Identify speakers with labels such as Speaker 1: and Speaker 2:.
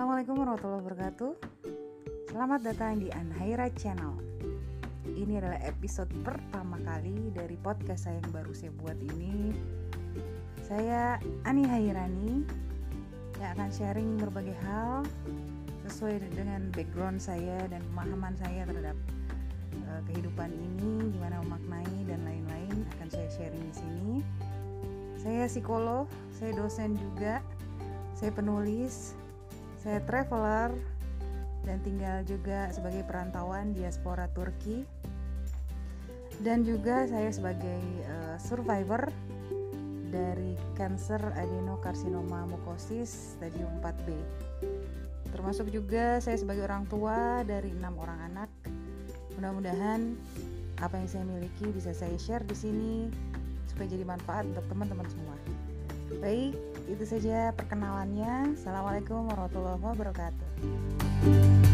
Speaker 1: wabarakatuh. Selamat datang di Anhaira Channel. Ini adalah episode pertama kali dari podcast saya yang baru saya buat ini. Saya Ani Hairani Yang akan sharing berbagai hal Sesuai dengan background saya dan pemahaman saya terhadap uh, kehidupan ini Gimana memaknai dan lain-lain akan saya sharing di sini. Saya psikolog, saya dosen juga saya penulis, saya traveler dan tinggal juga sebagai perantauan diaspora Turki. Dan juga saya sebagai uh, survivor dari kanker adenokarsinoma mukosis stadium 4B. Termasuk juga saya sebagai orang tua dari enam orang anak. Mudah-mudahan apa yang saya miliki bisa saya share di sini supaya jadi manfaat untuk teman-teman semua. Baik, itu saja perkenalannya. Assalamualaikum warahmatullahi wabarakatuh.